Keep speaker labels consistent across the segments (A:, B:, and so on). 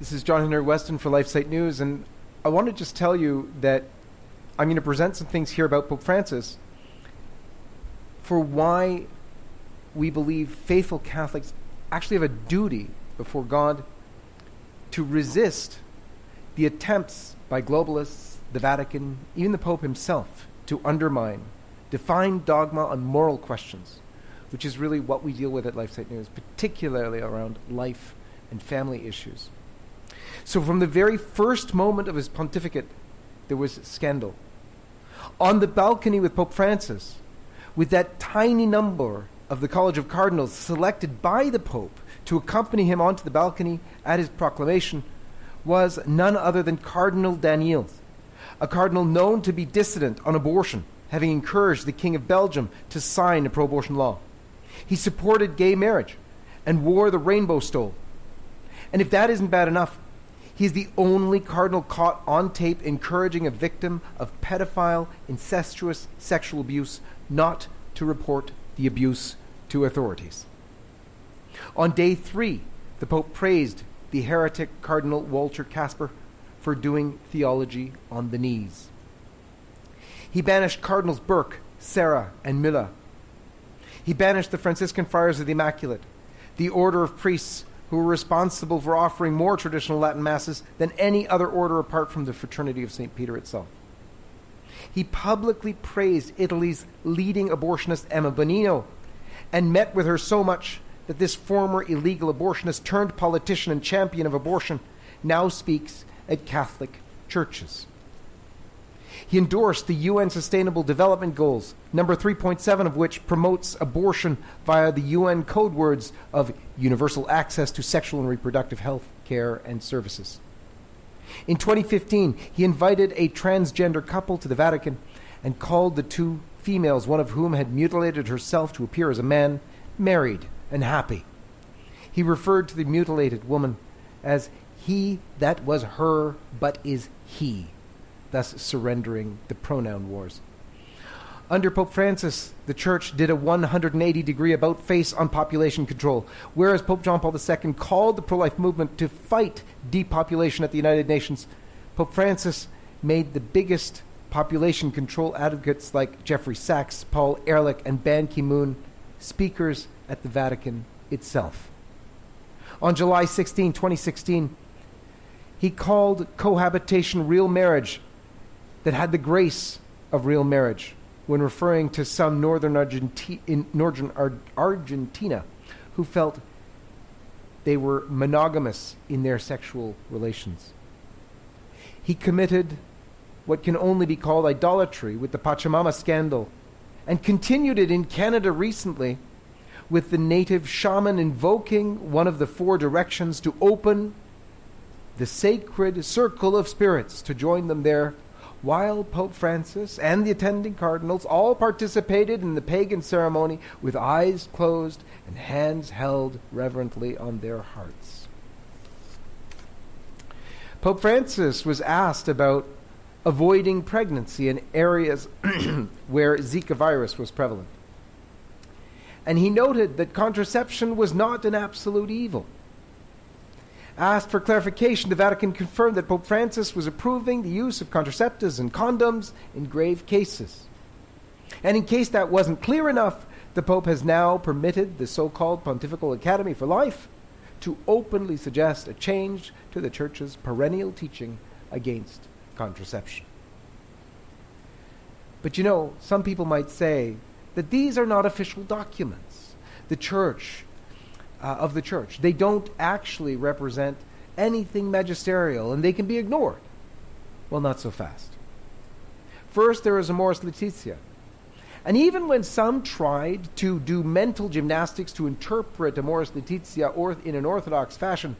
A: This is John Henry Weston for LifeSite News, and I want to just tell you that I'm going to present some things here about Pope Francis for why we believe faithful Catholics actually have a duty before God to resist the attempts by globalists, the Vatican, even the Pope himself, to undermine defined dogma on moral questions, which is really what we deal with at LifeSite News, particularly around life and family issues. So, from the very first moment of his pontificate, there was scandal. On the balcony with Pope Francis, with that tiny number of the College of Cardinals selected by the Pope to accompany him onto the balcony at his proclamation, was none other than Cardinal Danneels, a cardinal known to be dissident on abortion, having encouraged the King of Belgium to sign a pro abortion law. He supported gay marriage and wore the rainbow stole. And if that isn't bad enough, He's the only cardinal caught on tape encouraging a victim of pedophile, incestuous sexual abuse not to report the abuse to authorities. On day three, the Pope praised the heretic Cardinal Walter Kasper for doing theology on the knees. He banished Cardinals Burke, Sarah, and Müller. He banished the Franciscan Friars of the Immaculate, the order of priests who were responsible for offering more traditional Latin masses than any other order apart from the Fraternity of St. Peter itself. He publicly praised Italy's leading abortionist Emma Bonino and met with her so much that this former illegal abortionist turned politician and champion of abortion now speaks at Catholic churches. He endorsed the UN Sustainable Development Goals, number 3.7 of which promotes abortion via the UN code words of universal access to sexual and reproductive health care and services. In 2015, he invited a transgender couple to the Vatican and called the two females, one of whom had mutilated herself to appear as a man, married and happy. He referred to the mutilated woman as he that was her but is he thus surrendering the pronoun wars. Under Pope Francis, the Church did a 180 degree about face on population control, whereas Pope John Paul II called the pro life movement to fight depopulation at the United Nations. Pope Francis made the biggest population control advocates like Jeffrey Sachs, Paul Ehrlich, and Ban Ki moon speakers at the Vatican itself. On July 16, 2016, he called cohabitation real marriage that had the grace of real marriage when referring to some northern, Argenti- in northern Ar- Argentina who felt they were monogamous in their sexual relations. He committed what can only be called idolatry with the Pachamama scandal and continued it in Canada recently with the native shaman invoking one of the four directions to open the sacred circle of spirits to join them there while Pope Francis and the attending cardinals all participated in the pagan ceremony with eyes closed and hands held reverently on their hearts. Pope Francis was asked about avoiding pregnancy in areas where Zika virus was prevalent. And he noted that contraception was not an absolute evil asked for clarification, the Vatican confirmed that Pope Francis was approving the use of contraceptives and condoms in grave cases. And in case that wasn't clear enough, the Pope has now permitted the so called Pontifical Academy for Life to openly suggest a change to the Church's perennial teaching against contraception. But you know, some people might say that these are not official documents. The Church uh, of the church. They don't actually represent anything magisterial, and they can be ignored. Well, not so fast. First, there is Amoris Laetitia. And even when some tried to do mental gymnastics to interpret Amoris Laetitia or in an orthodox fashion,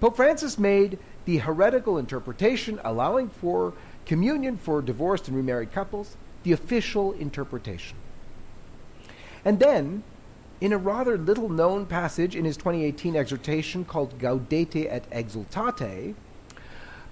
A: Pope Francis made the heretical interpretation allowing for communion for divorced and remarried couples the official interpretation. And then, in a rather little known passage in his 2018 exhortation called Gaudete et Exsultate,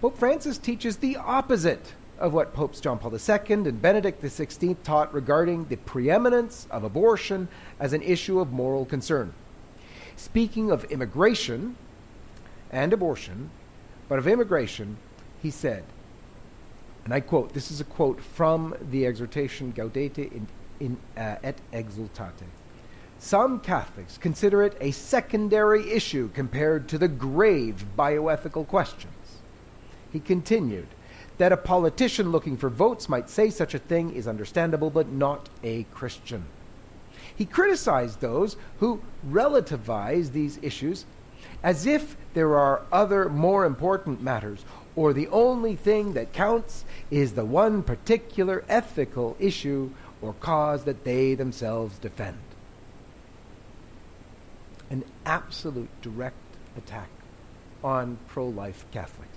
A: Pope Francis teaches the opposite of what Popes John Paul II and Benedict XVI taught regarding the preeminence of abortion as an issue of moral concern. Speaking of immigration and abortion, but of immigration, he said, and I quote, this is a quote from the exhortation Gaudete in, in, uh, et Exsultate. Some Catholics consider it a secondary issue compared to the grave bioethical questions. He continued, that a politician looking for votes might say such a thing is understandable, but not a Christian. He criticized those who relativize these issues as if there are other more important matters, or the only thing that counts is the one particular ethical issue or cause that they themselves defend. An absolute direct attack on pro life Catholics.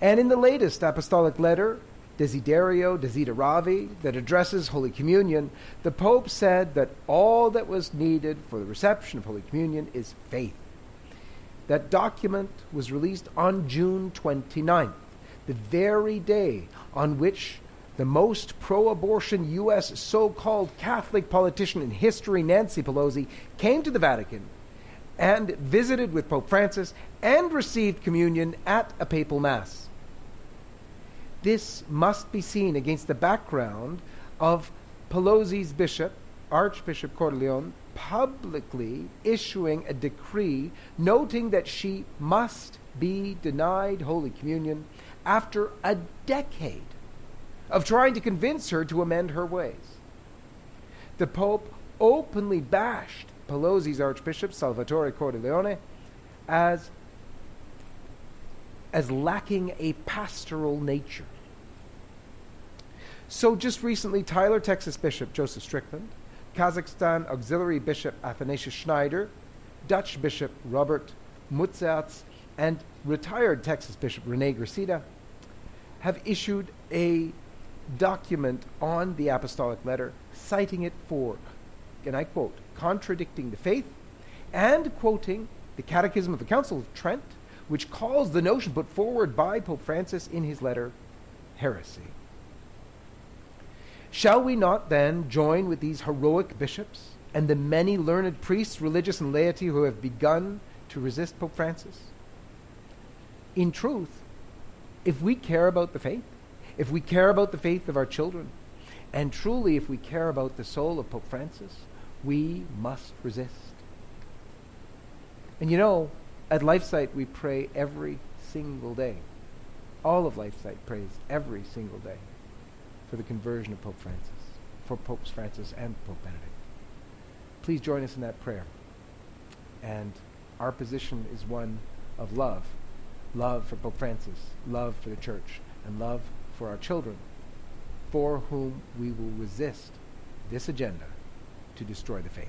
A: And in the latest apostolic letter, Desiderio Desideravi, that addresses Holy Communion, the Pope said that all that was needed for the reception of Holy Communion is faith. That document was released on June 29th, the very day on which the most pro abortion U.S. so called Catholic politician in history, Nancy Pelosi, came to the Vatican and visited with Pope Francis and received communion at a papal mass this must be seen against the background of Pelosi's bishop, Archbishop Cordileone, publicly issuing a decree noting that she must be denied Holy Communion after a decade of trying to convince her to amend her ways. The Pope openly bashed Pelosi's Archbishop, Salvatore Cordileone, as, as lacking a pastoral nature. So just recently, Tyler, Texas Bishop Joseph Strickland, Kazakhstan Auxiliary Bishop Athanasius Schneider, Dutch Bishop Robert Mutsaerts, and retired Texas Bishop Rene Gracida have issued a document on the apostolic letter, citing it for, and I quote, contradicting the faith and quoting the Catechism of the Council of Trent, which calls the notion put forward by Pope Francis in his letter heresy. Shall we not then join with these heroic bishops and the many learned priests, religious, and laity who have begun to resist Pope Francis? In truth, if we care about the faith, if we care about the faith of our children, and truly if we care about the soul of Pope Francis, we must resist. And you know, at LifeSite we pray every single day. All of LifeSite prays every single day for the conversion of Pope Francis, for Popes Francis and Pope Benedict. Please join us in that prayer. And our position is one of love love for Pope Francis, love for the church, and love for our children, for whom we will resist this agenda to destroy the faith.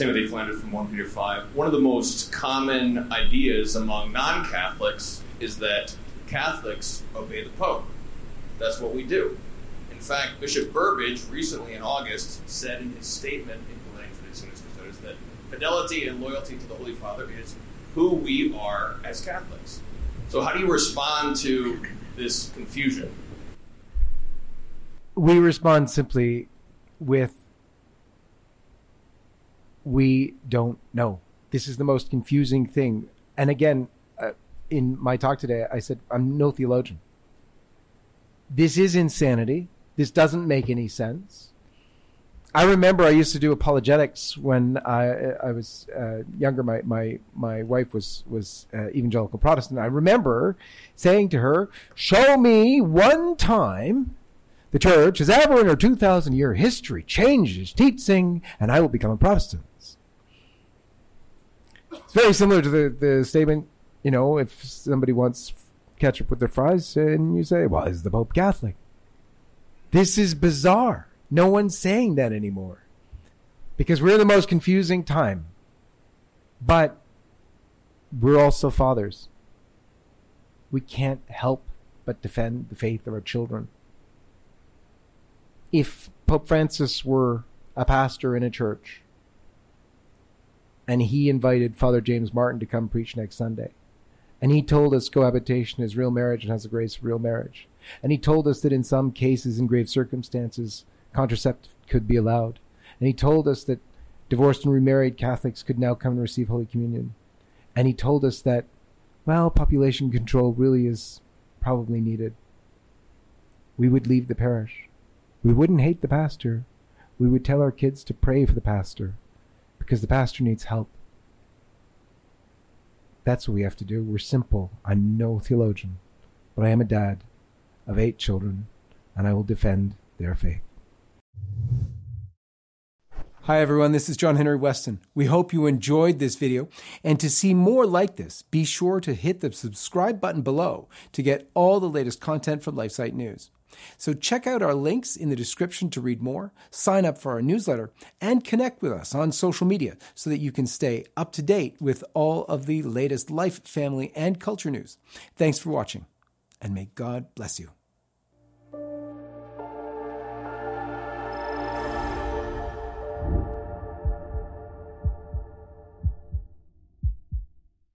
B: Timothy Flanders from 1 Peter 5. One of the most common ideas among non Catholics is that Catholics obey the Pope. That's what we do. In fact, Bishop Burbidge recently in August said in his statement implementing Traditionis Custodes that fidelity and loyalty to the Holy Father is who we are as Catholics. So, how do you respond to this confusion?
A: We respond simply with we don't know. This is the most confusing thing. And again, uh, in my talk today, I said, I'm no theologian. This is insanity. This doesn't make any sense. I remember I used to do apologetics when I, I was uh, younger. My, my, my wife was, was uh, evangelical Protestant. I remember saying to her, Show me one time the church has ever in her 2,000 year history changed its teaching, and I will become a Protestant. It's very similar to the, the statement, you know, if somebody wants ketchup with their fries, and you say, well, is the Pope Catholic? This is bizarre. No one's saying that anymore because we're in the most confusing time. But we're also fathers. We can't help but defend the faith of our children. If Pope Francis were a pastor in a church and he invited Father James Martin to come preach next Sunday, and he told us cohabitation is real marriage and has the grace of real marriage, and he told us that in some cases, in grave circumstances, contraceptive could be allowed, and he told us that divorced and remarried Catholics could now come and receive Holy Communion. And he told us that, well, population control really is probably needed. We would leave the parish. We wouldn't hate the pastor. We would tell our kids to pray for the pastor because the pastor needs help. That's what we have to do. We're simple. I'm no theologian, but I am a dad of eight children, and I will defend their faith. Hi everyone, this is John Henry Weston. We hope you enjoyed this video, and to see more like this, be sure to hit the subscribe button below to get all the latest content from LifeSite News. So check out our links in the description to read more, sign up for our newsletter, and connect with us on social media so that you can stay up to date with all of the latest life, family, and culture news. Thanks for watching, and may God bless you.